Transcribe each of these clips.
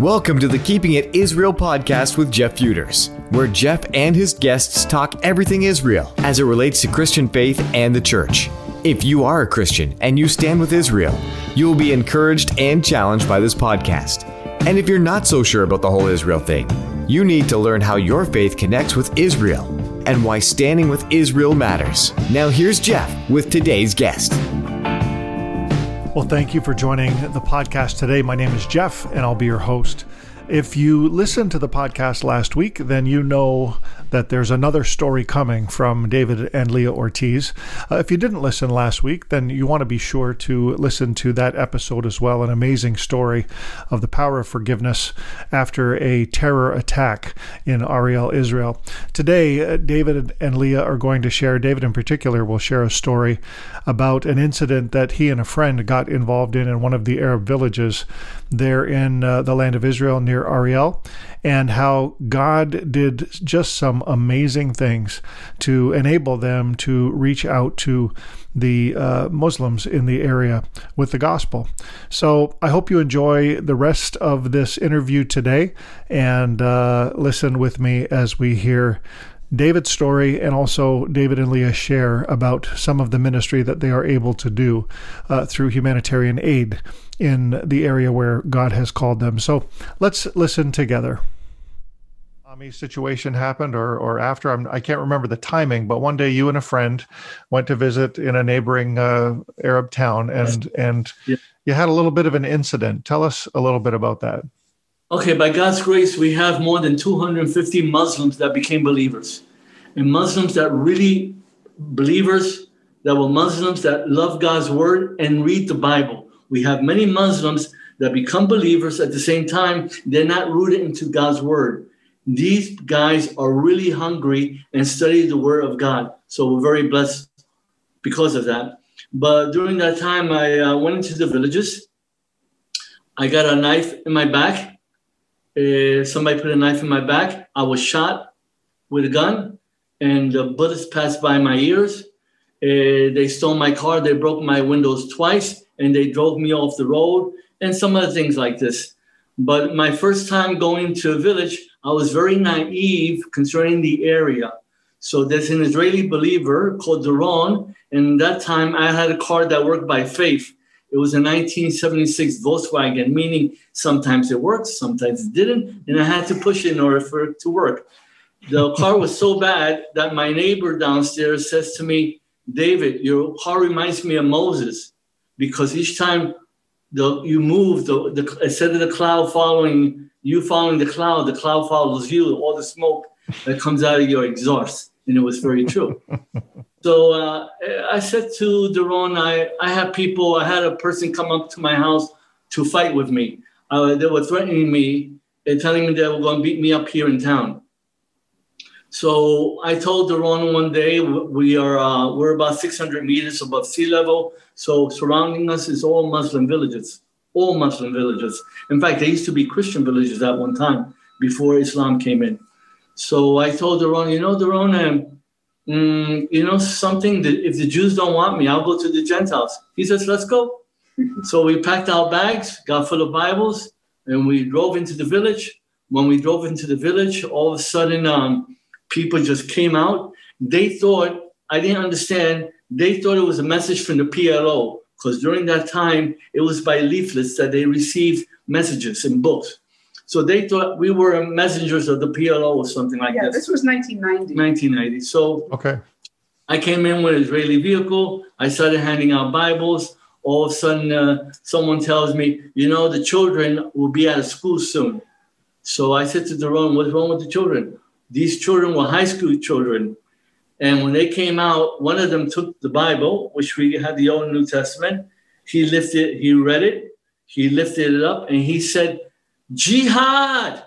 Welcome to the Keeping It Israel podcast with Jeff Feuders, where Jeff and his guests talk everything Israel as it relates to Christian faith and the church. If you are a Christian and you stand with Israel, you will be encouraged and challenged by this podcast. And if you're not so sure about the whole Israel thing, you need to learn how your faith connects with Israel and why standing with Israel matters. Now, here's Jeff with today's guest. Well, thank you for joining the podcast today. My name is Jeff, and I'll be your host. If you listened to the podcast last week, then you know that there's another story coming from David and Leah Ortiz. Uh, if you didn't listen last week, then you want to be sure to listen to that episode as well. An amazing story of the power of forgiveness after a terror attack in Ariel, Israel. Today, uh, David and Leah are going to share, David in particular will share a story about an incident that he and a friend got involved in in one of the Arab villages there in uh, the land of Israel near Ariel, and how God did just some amazing things to enable them to reach out to the uh, Muslims in the area with the gospel. So I hope you enjoy the rest of this interview today and uh, listen with me as we hear David's story and also David and Leah share about some of the ministry that they are able to do uh, through humanitarian aid in the area where God has called them. So let's listen together. Army situation happened, or or after I'm, I can't remember the timing, but one day you and a friend went to visit in a neighboring uh, Arab town, and and yeah. you had a little bit of an incident. Tell us a little bit about that. Okay, by God's grace, we have more than 250 Muslims that became believers. And Muslims that really, believers that were Muslims that love God's word and read the Bible. We have many Muslims that become believers at the same time, they're not rooted into God's word. These guys are really hungry and study the word of God. So we're very blessed because of that. But during that time, I uh, went into the villages. I got a knife in my back uh, somebody put a knife in my back. I was shot with a gun, and the bullets passed by my ears. Uh, they stole my car. They broke my windows twice, and they drove me off the road, and some other things like this. But my first time going to a village, I was very naive concerning the area. So there's an Israeli believer called Doron, and that time I had a car that worked by faith. It was a 1976 Volkswagen, meaning sometimes it worked, sometimes it didn't, and I had to push it in order for it to work. The car was so bad that my neighbor downstairs says to me, David, your car reminds me of Moses because each time the, you move, the, the, instead of the cloud following you following the cloud, the cloud follows you, all the smoke that comes out of your exhaust. And it was very true. So uh, I said to Doron, I, I had people, I had a person come up to my house to fight with me. Uh, they were threatening me and telling me they were going to beat me up here in town. So I told Doron one day we are uh, we're about 600 meters above sea level. So surrounding us is all Muslim villages, all Muslim villages. In fact, they used to be Christian villages at one time before Islam came in. So I told Doron, you know, Doron, um, mm, you know, something that if the Jews don't want me, I'll go to the Gentiles. He says, let's go. so we packed our bags, got full of Bibles, and we drove into the village. When we drove into the village, all of a sudden, um, people just came out. They thought, I didn't understand, they thought it was a message from the PLO, because during that time, it was by leaflets that they received messages in books. So they thought we were messengers of the PLO or something like that. yeah, this. this was 1990. 1990. So Okay. I came in with an Israeli vehicle. I started handing out Bibles. All of a sudden, uh, someone tells me, you know, the children will be out of school soon. So I said to Doron, what's wrong with the children? These children were high school children. And when they came out, one of them took the Bible, which we had the Old New Testament. He lifted, he read it, he lifted it up, and he said, Jihad,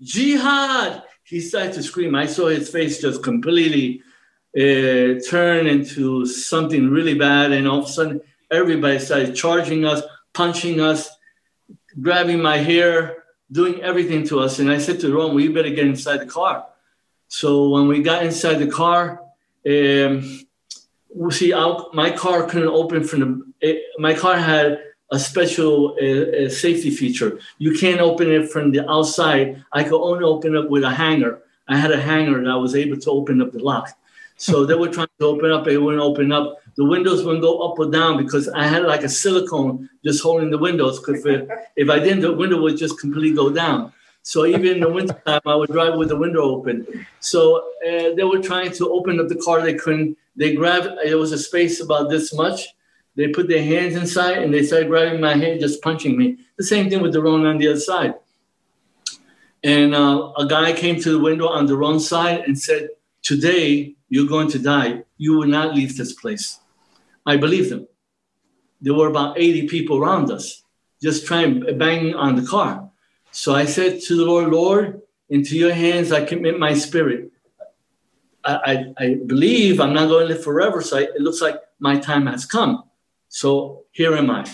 Jihad. He started to scream. I saw his face just completely uh, turn into something really bad. And all of a sudden, everybody started charging us, punching us, grabbing my hair, doing everything to us. And I said to Ron, we better get inside the car. So when we got inside the car, um, we see, our, my car couldn't open from the. It, my car had a special uh, safety feature. You can't open it from the outside. I could only open it with a hanger. I had a hanger and I was able to open up the lock. So they were trying to open up, it wouldn't open up. The windows wouldn't go up or down because I had like a silicone just holding the windows. Because if, if I didn't, the window would just completely go down. So even in the wintertime, I would drive with the window open. So uh, they were trying to open up the car. They couldn't. They grabbed, it was a space about this much. They put their hands inside and they started grabbing my hand, just punching me. The same thing with the wrong on the other side. And uh, a guy came to the window on the wrong side and said, Today you're going to die. You will not leave this place. I believed them. There were about 80 people around us, just trying banging on the car. So I said to the Lord, Lord, into your hands I commit my spirit. I, I, I believe I'm not going to live forever. So I, it looks like my time has come. So here am I.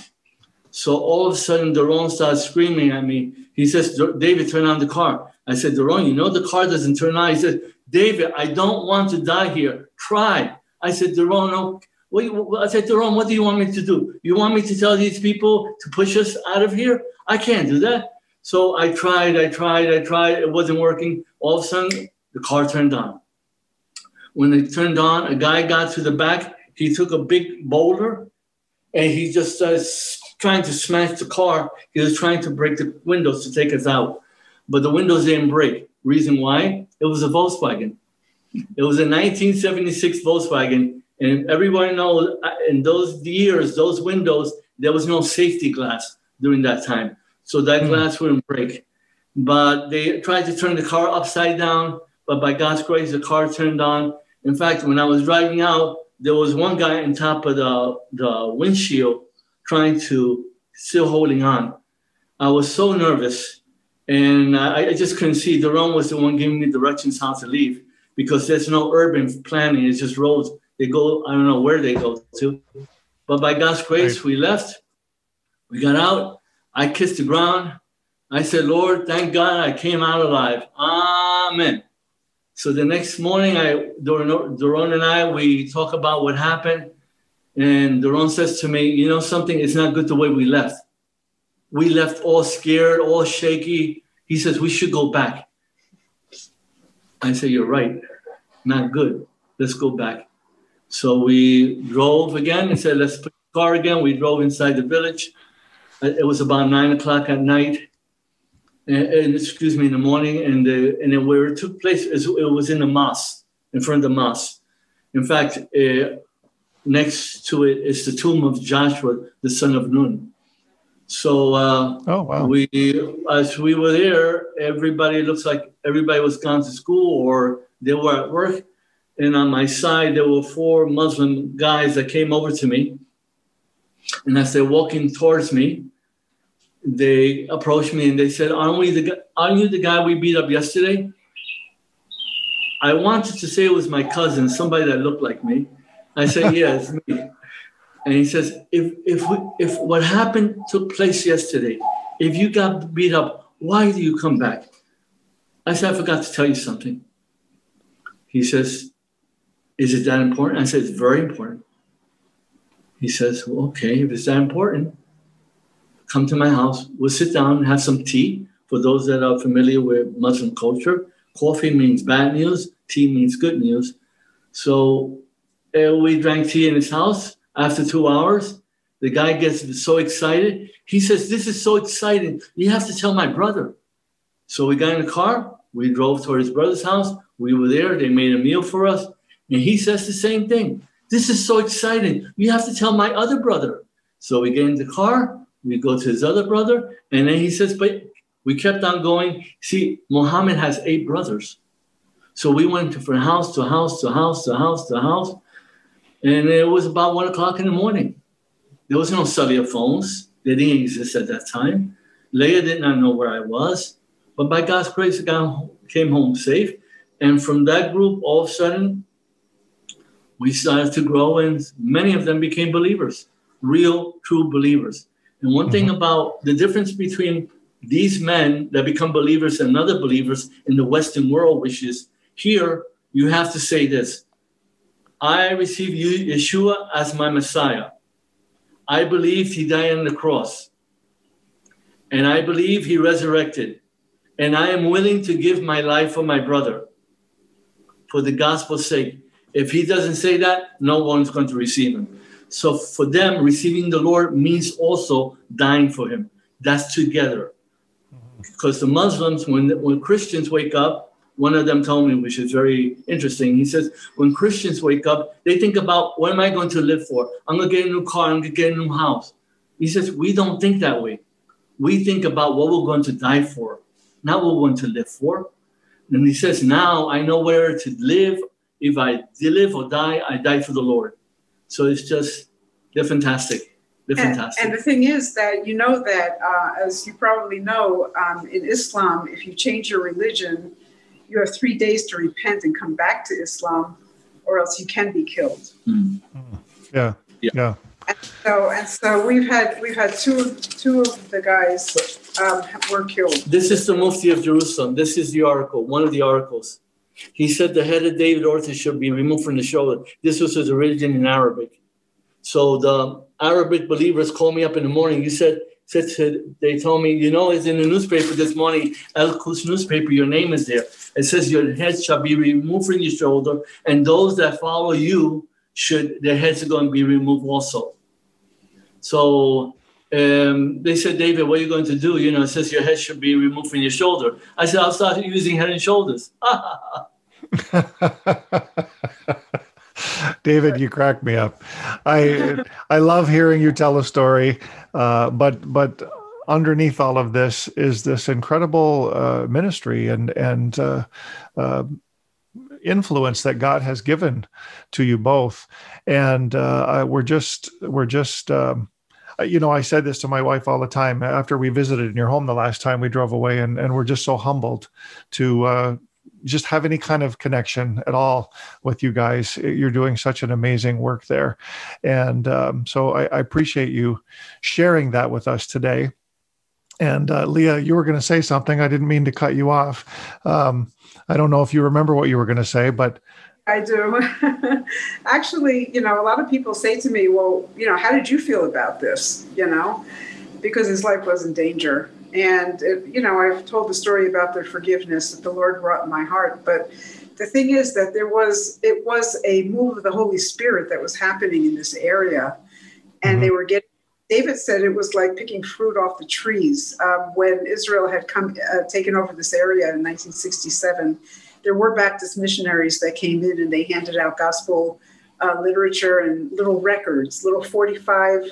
So all of a sudden, Doron starts screaming at me. He says, David, turn on the car. I said, Doron, you know the car doesn't turn on. He said, David, I don't want to die here. Try. I said, Doron, no. What, I said, Doron, what do you want me to do? You want me to tell these people to push us out of here? I can't do that. So I tried, I tried, I tried. It wasn't working. All of a sudden, the car turned on. When it turned on, a guy got to the back. He took a big boulder and he just started trying to smash the car. He was trying to break the windows to take us out. But the windows didn't break. Reason why? It was a Volkswagen. It was a 1976 Volkswagen. And everyone knows uh, in those years, those windows, there was no safety glass during that time. So that mm. glass wouldn't break. But they tried to turn the car upside down. But by God's grace, the car turned on. In fact, when I was driving out, there was one guy on top of the, the windshield trying to still holding on. I was so nervous and I, I just couldn't see. Doron was the one giving me directions how to leave because there's no urban planning. It's just roads. They go, I don't know where they go to. But by God's grace, right. we left. We got out. I kissed the ground. I said, Lord, thank God I came out alive. Amen. So the next morning, I Doron and I we talk about what happened, and Doron says to me, "You know something? It's not good the way we left. We left all scared, all shaky." He says we should go back. I say, "You're right. Not good. Let's go back." So we drove again and said, "Let's put the car again." We drove inside the village. It was about nine o'clock at night and, and, excuse me, in the morning, and the, and then where it took place, is it was in the mosque, in front of the mosque. In fact, uh, next to it is the tomb of Joshua, the son of Nun. So uh, oh, wow. we, as we were there, everybody looks like everybody was gone to school or they were at work. And on my side, there were four Muslim guys that came over to me. And as they're walking towards me, they approached me and they said, "Aren't we the aren't you the guy we beat up yesterday?" I wanted to say it was my cousin, somebody that looked like me. I said, "Yeah, it's me." And he says, "If if we, if what happened took place yesterday, if you got beat up, why do you come back?" I said, "I forgot to tell you something." He says, "Is it that important?" I said, "It's very important." He says, well, "Okay, if it's that important." Come to my house. We'll sit down and have some tea. For those that are familiar with Muslim culture, coffee means bad news, tea means good news. So uh, we drank tea in his house. After two hours, the guy gets so excited. He says, This is so exciting. You have to tell my brother. So we got in the car. We drove toward his brother's house. We were there. They made a meal for us. And he says the same thing. This is so exciting. You have to tell my other brother. So we get in the car we go to his other brother, and then he says, but we kept on going. See, Muhammad has eight brothers. So we went from house to house to house to house to house. And it was about one o'clock in the morning. There was no cellular phones. They didn't exist at that time. Leah did not know where I was. But by God's grace, I came home safe. And from that group, all of a sudden, we started to grow, and many of them became believers, real, true believers. And one mm-hmm. thing about the difference between these men that become believers and other believers in the Western world, which is here, you have to say this I receive Yeshua as my Messiah. I believe he died on the cross. And I believe he resurrected. And I am willing to give my life for my brother for the gospel's sake. If he doesn't say that, no one's going to receive him. So for them, receiving the Lord means also dying for him. That's together. Because the Muslims, when, when Christians wake up, one of them told me, which is very interesting. He says, when Christians wake up, they think about what am I going to live for? I'm going to get a new car, I'm going to get a new house. He says, we don't think that way. We think about what we're going to die for, not what we're going to live for. And he says, now I know where to live. If I live or die, I die for the Lord. So it's just, they're fantastic. They're And, fantastic. and the thing is that you know that, uh, as you probably know, um, in Islam, if you change your religion, you have three days to repent and come back to Islam, or else you can be killed. Mm. Yeah. Yeah. Yeah. So and so we've had we've had two two of the guys um, were killed. This is the Mufti of Jerusalem. This is the article, one of the articles. He said the head of David Ortiz should be removed from the shoulder. This was his origin in Arabic. So the Arabic believers called me up in the morning. You said, said, said they told me, you know, it's in the newspaper this morning, Al Quds newspaper, your name is there. It says your head shall be removed from your shoulder, and those that follow you should their heads are going to be removed also. So um, they said, David, what are you going to do? You know, it says your head should be removed from your shoulder. I said, I'll start using head and shoulders. David, you crack me up. I I love hearing you tell a story, uh, but but underneath all of this is this incredible uh, ministry and and uh, uh, influence that God has given to you both, and uh, I- we're just we're just. Um, you know, I said this to my wife all the time after we visited in your home the last time we drove away, and, and we're just so humbled to uh, just have any kind of connection at all with you guys. You're doing such an amazing work there. And um, so I, I appreciate you sharing that with us today. And uh, Leah, you were going to say something. I didn't mean to cut you off. Um, I don't know if you remember what you were going to say, but I do. Actually, you know, a lot of people say to me, "Well, you know, how did you feel about this?" You know, because his life was in danger. And it, you know, I've told the story about the forgiveness that the Lord brought in my heart, but the thing is that there was it was a move of the Holy Spirit that was happening in this area, and they were getting. David said it was like picking fruit off the trees um, when Israel had come uh, taken over this area in 1967 there were Baptist missionaries that came in and they handed out gospel uh, literature and little records, little 45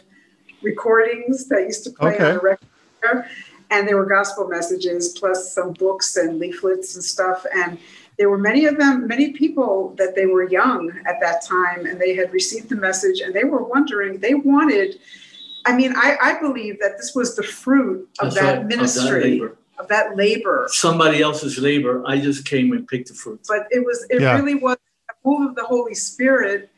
recordings that used to play Okay. on the record. And there were gospel messages plus some books and leaflets and stuff. And there were many of them, many people that they were young at that time and they had received the message and they were wondering, they wanted. I mean, I, I believe that this was the fruit of That's that right, of that ministry, labor. Of that labor Somebody else's labor. I just came and picked the fruit. but it was it Yeah. really was a move of the holy spirit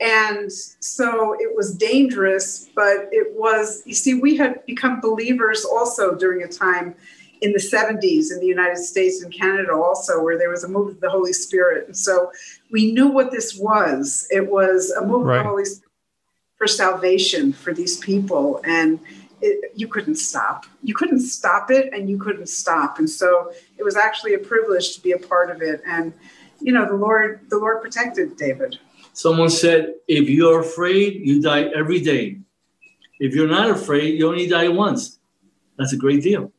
and so it was dangerous but it was you see we had become believers also during a time in the 70s in the united states and canada also where there was a move of the holy spirit and so we knew what this was it was a move Right. of the holy spirit for salvation for these people and it, you couldn't stop you couldn't stop it and you couldn't stop and so it was actually a privilege to be a part of it and you know the lord the lord protected david Someone said, if you're afraid, you die every day. If you're not afraid, you only die once. That's a great deal.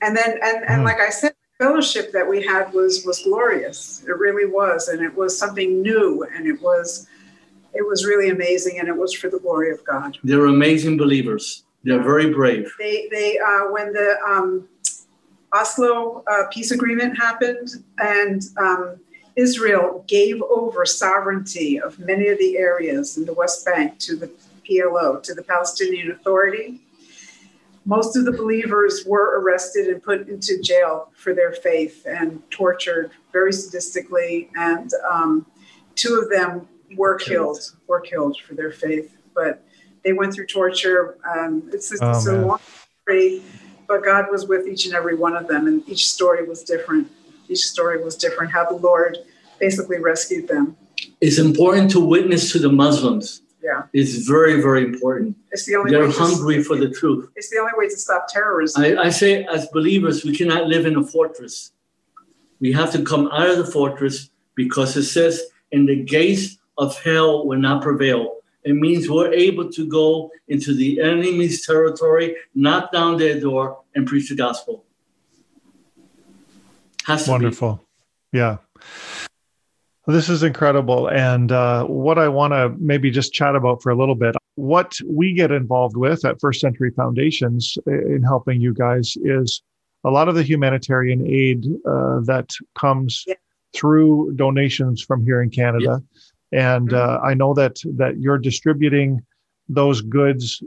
and then and, and Mm. like i said the fellowship that we had was was glorious it really was and it was something new and it was it was really amazing and it was for the glory of god They're amazing believers. They're very brave. they they uh, when the um, Oslo uh, peace agreement happened and um, Israel gave over sovereignty of many of the areas in the West Bank to the PLO to the Palestinian Authority. Most of the believers were arrested and put into jail for their faith and tortured very sadistically, and um, two of them were Killed. killed. Were killed for their faith, but they went through torture. Um, it's it's Oh, a long story, but God was with each and every one of them, and each story was different. Each story was different. How the Lord basically rescued them. It's important to witness to the Muslims. Yeah. is very, very important. It's the only They're way to- hungry for the truth. It's the only way to stop terrorism. I, I say, as believers, we cannot live in a fortress. We have to come out of the fortress because it says, "And the gates of hell will not prevail." It means we're able to go into the enemy's territory, knock down their door, and preach the gospel. Has to be. Wonderful. Yeah. This is incredible. And uh, what I want to maybe just chat about for a little bit, what we get involved with at First Century Foundations in helping you guys is a lot of the humanitarian aid uh, that comes Yeah. through donations from here in Canada. And uh, I know that that you're distributing those goods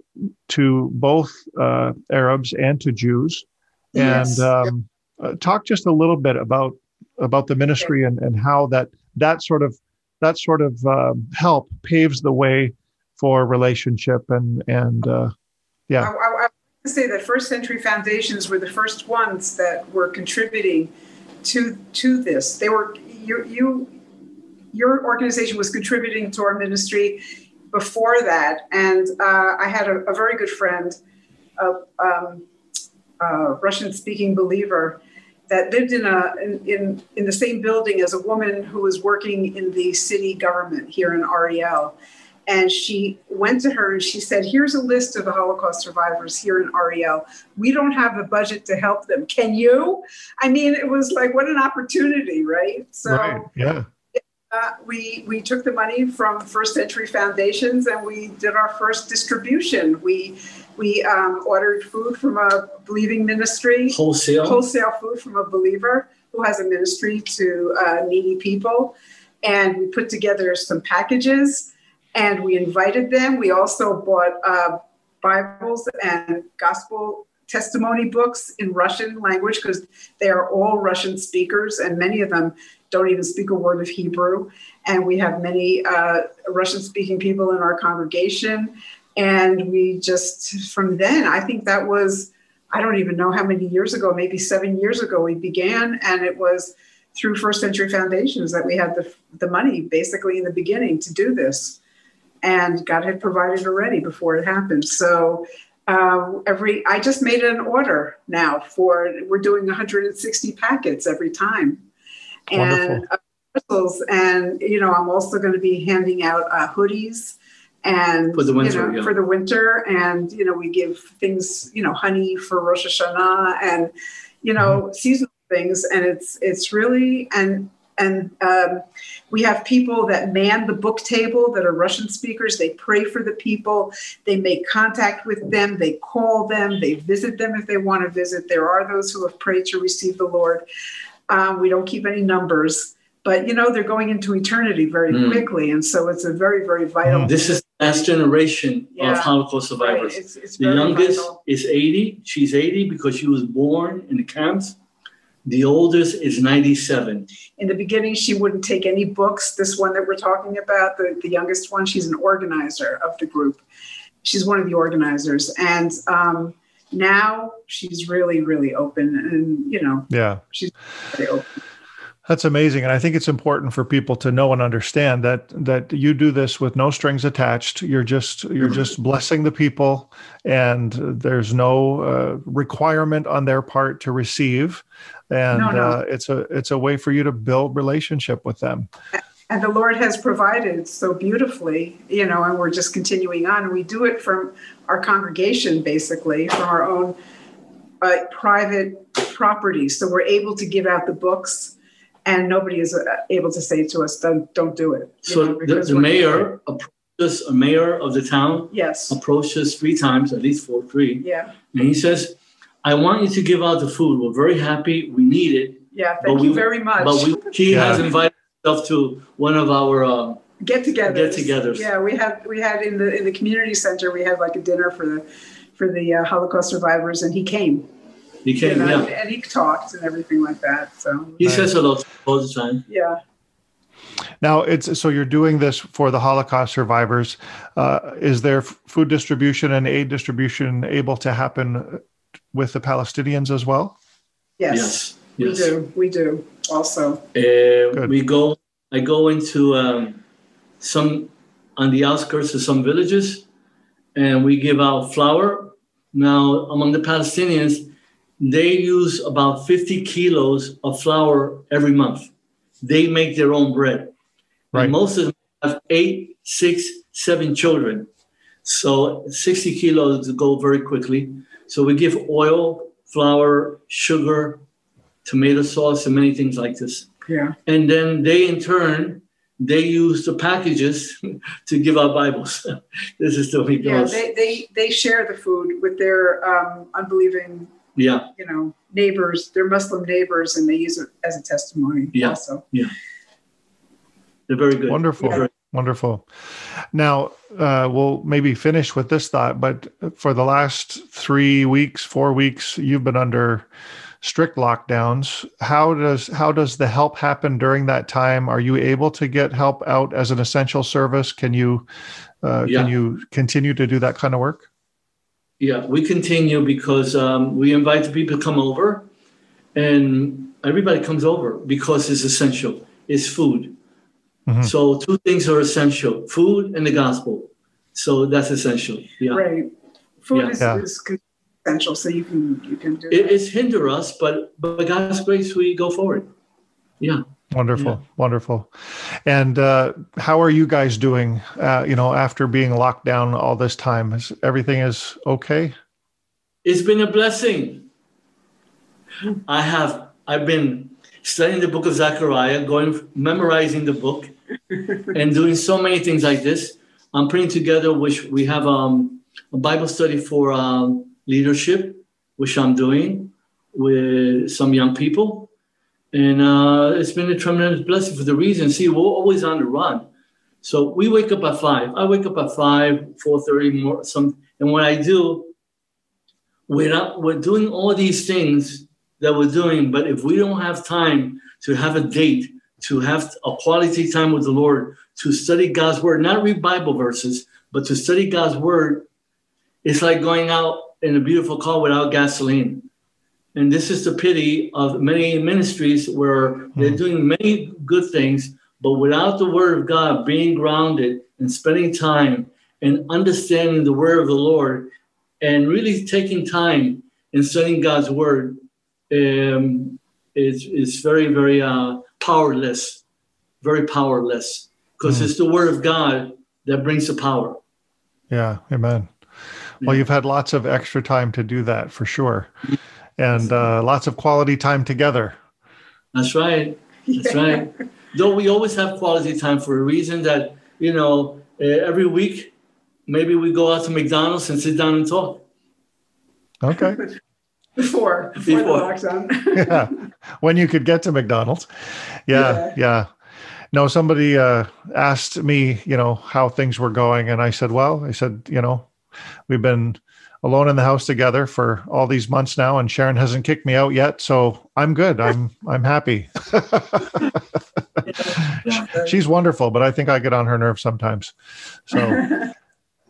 to both uh, Arabs and to Jews. Yes. And um, uh, talk just a little bit about about the ministry and, and how that that sort of that sort of um, help paves the way for relationship and and uh, I, yeah I, I want to say that First Century Foundations were the first ones that were contributing to to this. They were you you your organization was contributing to our ministry before that, and uh, I had a, a very good friend, a um, uh, Russian-speaking believer that lived in a in, in in the same building as a woman who was working in the city government here in Ariel. And she went to her and she said, Here's a list of the Holocaust survivors here in Ariel. We don't have the budget to help them. Can you? I mean, it was like, what an opportunity, right? So right yeah uh, we we took the money from First Century Foundations and we did our first distribution. We we um, ordered food from a believing ministry, Wholesale. wholesale food from a believer who has a ministry to uh, needy people, and we put together some packages and we invited them. We also bought uh, Bibles and gospel testimony books in Russian language because they are all Russian speakers, and many of them don't even speak a word of Hebrew. And we have many uh, Russian speaking people in our congregation. And we just, from then, I think that was, I don't even know how many years ago, maybe seven years ago, we began. And it was through First Century Foundations that we had the, the money basically in the beginning to do this. And God had provided already before it happened. So uh, every, I just made an order now for, we're doing 160 packets every time and uh, crystals. And you know, I'm also going to be handing out uh, hoodies and For the winter, you know, yeah. for the winter. And you know, we give things, you know, honey for Rosh Hashanah, and you know, Mm-hmm. seasonal things. And it's it's really and and um, we have people that man the book table that are Russian speakers. They pray for the people. They make contact with them. They call them. They visit them if they want to visit. There are those who have prayed to receive the Lord. Um, we don't keep any numbers, but you know they're going into eternity very Mm. quickly, and so it's a very, very vital. Mm. This is the last generation Yeah. of Holocaust Right, survivors. It's, it's The youngest vital. is 80. She's 80 because she was born in the camps. The oldest is 97. In the beginning, she wouldn't take any books. This one that we're talking about, the, the youngest one, she's an organizer of the group. She's one of the organizers, and um, now she's really, really open, and you know, yeah open. That's amazing, and I think it's important for people to know and understand that that you do this with no strings attached. You're just you're just blessing the people, and there's no uh, requirement on their part to receive, and No, no. Uh, it's a it's a way for you to build relationship with them. and the Lord has provided so beautifully, you know, and we're just continuing on. We do it from our congregation, basically, from our own uh, private property. So we're able to give out the books, and nobody is uh, able to say to us, "Don't don't do it." So know, the, the mayor approaches a mayor of the town Yes. approaches three times, at least four, three. Yeah. And he says, I want you to give out the food. We're very happy. We need it. Yeah. But Thank we- you very much. But we, he Yeah. has invited himself to one of our, uh, get-togethers. Get-togethers. Yeah, we had we had in the in the community center. We had like a dinner for the for the uh, Holocaust survivors, and he came. he you came, know, yeah. and he talked and everything like that. So He Right. says hello all the time. yeah. Now it's so you're doing this for the Holocaust survivors. Uh, is there f- food distribution and aid distribution able to happen with the Palestinians as well? Yes. Yes. We Yes. do. We do also. Uh, we go, I go into um, some on the outskirts of some villages, and we give out flour. Now, among the Palestinians, they use about 50 kilos of flour every month. They make their own bread. Right. Most of them have eight, six, seven children. So 60 kilos go very quickly. So we give oil, flour, sugar, tomato sauce, and many things like this. Yeah. And then they, in turn, they use the packages to give out Bibles. this is the way it Yeah. goes. They, they, they share the food with their um, unbelieving, yeah, you know, neighbors, their Muslim neighbors, and they use it as a testimony Yeah. also. they're very good. Wonderful. Very- Wonderful. Now, uh, we'll maybe finish with this thought, but for the last three weeks, four weeks, you've been under strict lockdowns. How does how does the help happen during that time? Are you able to get help out as an essential service? Can you uh, Yeah. can you continue to do that kind of work? Yeah, we continue because um, we invite people to come over, and everybody comes over because it's essential. It's food. Mhm. So two things are essential: food and the gospel. So that's essential. Yeah, Right. Food Yeah. is, Yeah. is essential, so you can you can do it, that. it's hinder us, but but by God's grace, we go forward. Yeah. Wonderful, wonderful. And uh, how are you guys doing? Uh, you know, after being locked down all this time, is everything is okay? It's been a blessing. I have I've been studying the book of Zechariah, going memorizing the book, and doing so many things like this. I'm putting together which we have um, a Bible study for um, leadership, which I'm doing with some young people. And uh, it's been a tremendous blessing for the reason. See, we're always on the run. So we wake up at five. I wake up at five, four thirty more some and what I do, we're not we're doing all these things that we're doing, but if we don't have time to have a date, to have a quality time with the Lord, to study God's word, not read Bible verses, but to study God's word, it's like going out in a beautiful car without gasoline. And this is the pity of many ministries where they're doing many good things, but without the word of God being grounded and spending time and understanding the word of the Lord and really taking time and studying God's word um, is, is very, very uh, powerless, very powerless, because Mm. it's the word of God that brings the power. Yeah, amen. Well, Yeah. you've had lots of extra time to do that for sure, and uh, lots of quality time together. That's right. That's right. Though we always have quality time for a reason that, you know, uh, every week, maybe we go out to McDonald's and sit down and talk. Okay. before before, Before. the lockdown. yeah. When you could get to McDonald's. Yeah. Yeah. No, somebody uh, asked me, you know, how things were going. And I said, well, I said, you know, we've been alone in the house together for all these months now, and Sharon hasn't kicked me out yet. So I'm good. I'm, I'm happy. She's wonderful, but I think I get on her nerves sometimes. So,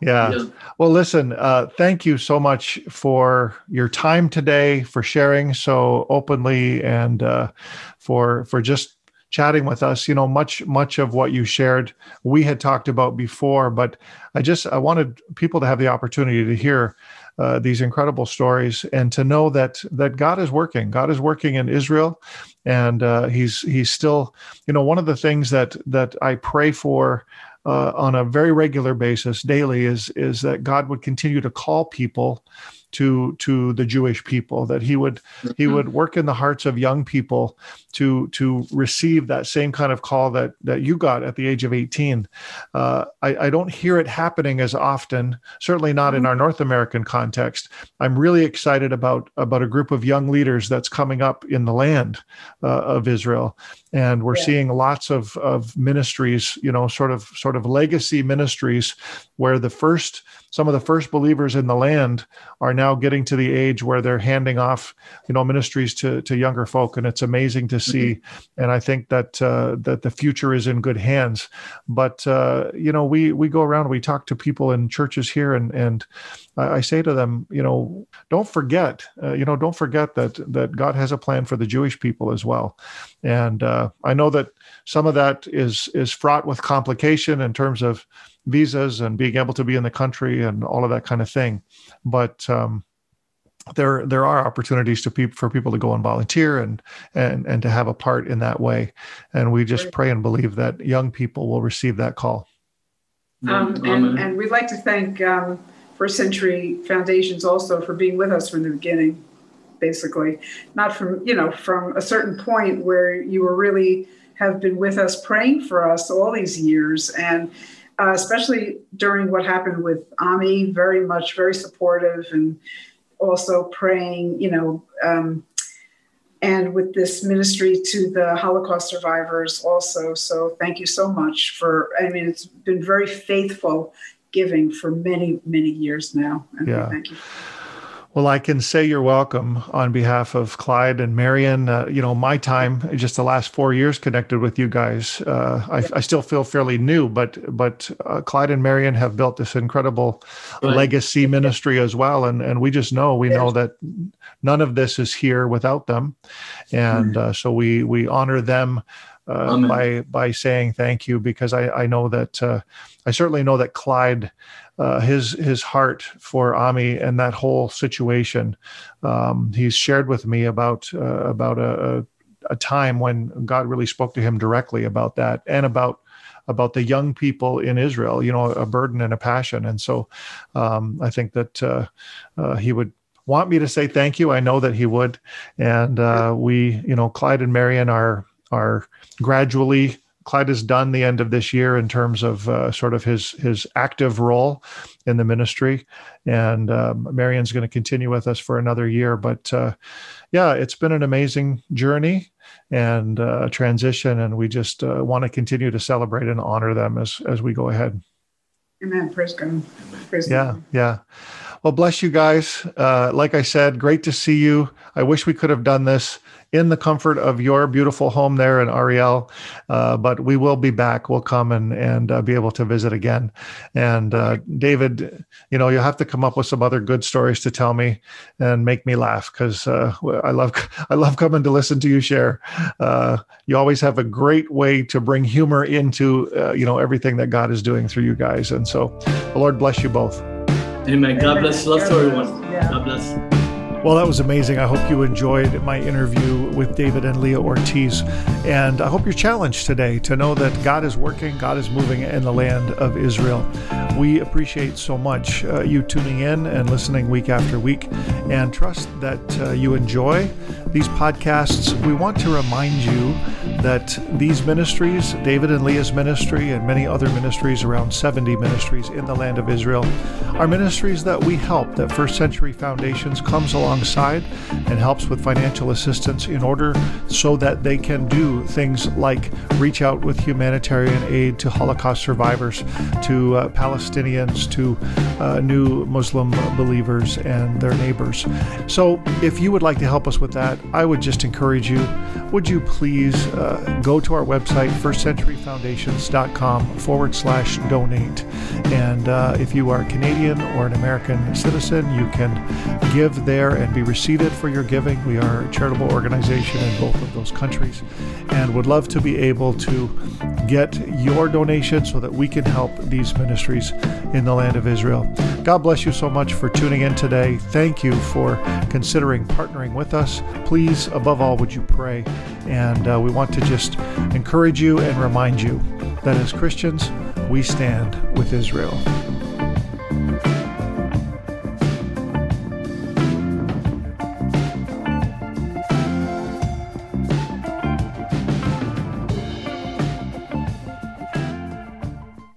yeah. Yeah. Well, listen, uh, thank you so much for your time today, for sharing so openly, and uh, for for just chatting with us. You know, much much of what you shared we had talked about before, but I just I wanted people to have the opportunity to hear uh, these incredible stories and to know that that God is working. God is working in Israel, and uh, he's he's still. You know, one of the things that that I pray for uh, on a very regular basis, daily, is is that God would continue to call people to to the Jewish people, that He would He would work in the hearts of young people to to receive that same kind of call that that you got at the age of eighteen. Uh, I, I don't hear it happening as often, certainly not in our North American context. I'm really excited about about a group of young leaders that's coming up in the land uh, of Israel, and we're Yeah. seeing lots of of ministries, you know, sort of sort of legacy ministries, where the first some of the first believers in the land are now getting to the age where they're handing off, you know, ministries to to younger folk, and it's amazing to see. And I think that uh, that the future is in good hands. But uh, you know, we we go around, we talk to people in churches here, and and I, I say to them, you know, don't forget, uh, you know, don't forget that that God has a plan for the Jewish people as well. And uh, I know that some of that is is fraught with complication in terms of visas and being able to be in the country and all of that kind of thing. But um, there there are opportunities to pe- for people to go and volunteer and and and to have a part in that way. And we just pray and believe that young people will receive that call. Um, and, and we'd like to thank um, First Century Foundations also for being with us from the beginning, basically. Not from, you know, from a certain point where you were really have been with us praying for us all these years. And uh, especially during what happened with Ami, very much, very supportive and also praying, you know, um, and with this ministry to the Holocaust survivors also. So thank you so much for, I mean, it's been very faithful giving for many, many years now. And yeah. thank you. Well, I can say you're welcome on behalf of Clyde and Marion. Uh, you know, my time, just the last four years connected with you guys, uh, I, I, still feel fairly new, but but uh, Clyde and Marion have built this incredible right. legacy ministry as well, and and we just know we know that none of this is here without them, and mm. so we we honor them. Uh, by by saying thank you because I, I know that uh, I certainly know that Clyde uh, his his heart for Ami and that whole situation. Um, he's shared with me about uh, about a, a time when God really spoke to him directly about that and about about the young people in Israel. You know, a burden and a passion. And so, um, I think that uh, uh, he would want me to say thank you. I know that he would. And uh, we, you know, Clyde and Marion are are gradually Clyde is done the end of this year in terms of uh, sort of his his active role in the ministry, and um, Marion's going to continue with us for another year. But uh, yeah, it's been an amazing journey and uh, transition, and we just uh, want to continue to celebrate and honor them as as we go ahead. Amen. Praise God. Praise yeah, God. yeah. Well, bless you guys. Uh, like I said, great to see you. I wish we could have done this in the comfort of your beautiful home there in Ariel. Uh, but we will be back. We'll come and and uh, be able to visit again. And uh, David, you know, you'll have to come up with some other good stories to tell me and make me laugh because uh, I love I love coming to listen to you share. Uh, you always have a great way to bring humor into uh, you know everything that God is doing through you guys. And so, the Lord bless you both. Amen. God bless. Love to everyone. God bless. Well, that was amazing. I hope you enjoyed my interview with David and Leah Ortiz. And I hope you're challenged today to know that God is working, God is moving in the land of Israel. We appreciate so much uh, you tuning in and listening week after week, and trust that uh, you enjoy these podcasts. We want to remind you that these ministries, David and Leah's ministry, and many other ministries, around 70 ministries in the land of Israel, are ministries that we help, that First Century Foundations comes alongside and helps with financial assistance in order so that they can do things like reach out with humanitarian aid to Holocaust survivors, to uh, Palestinians, to uh, new Muslim believers and their neighbors. So if you would like to help us with that, I would just encourage you, would you please uh, go to our website, firstcenturyfoundations.com forward slash donate. And uh, if you are Canadian or an American citizen, you can give there and be receipted for your giving. We are a charitable organization in both of those countries and would love to be able to get your donation so that we can help these ministries in the land of Israel. God bless you so much for tuning in today. Thank you for considering partnering with us. Please, above all, would you pray? And uh, we want to just encourage you and remind you that as Christians, we stand with Israel.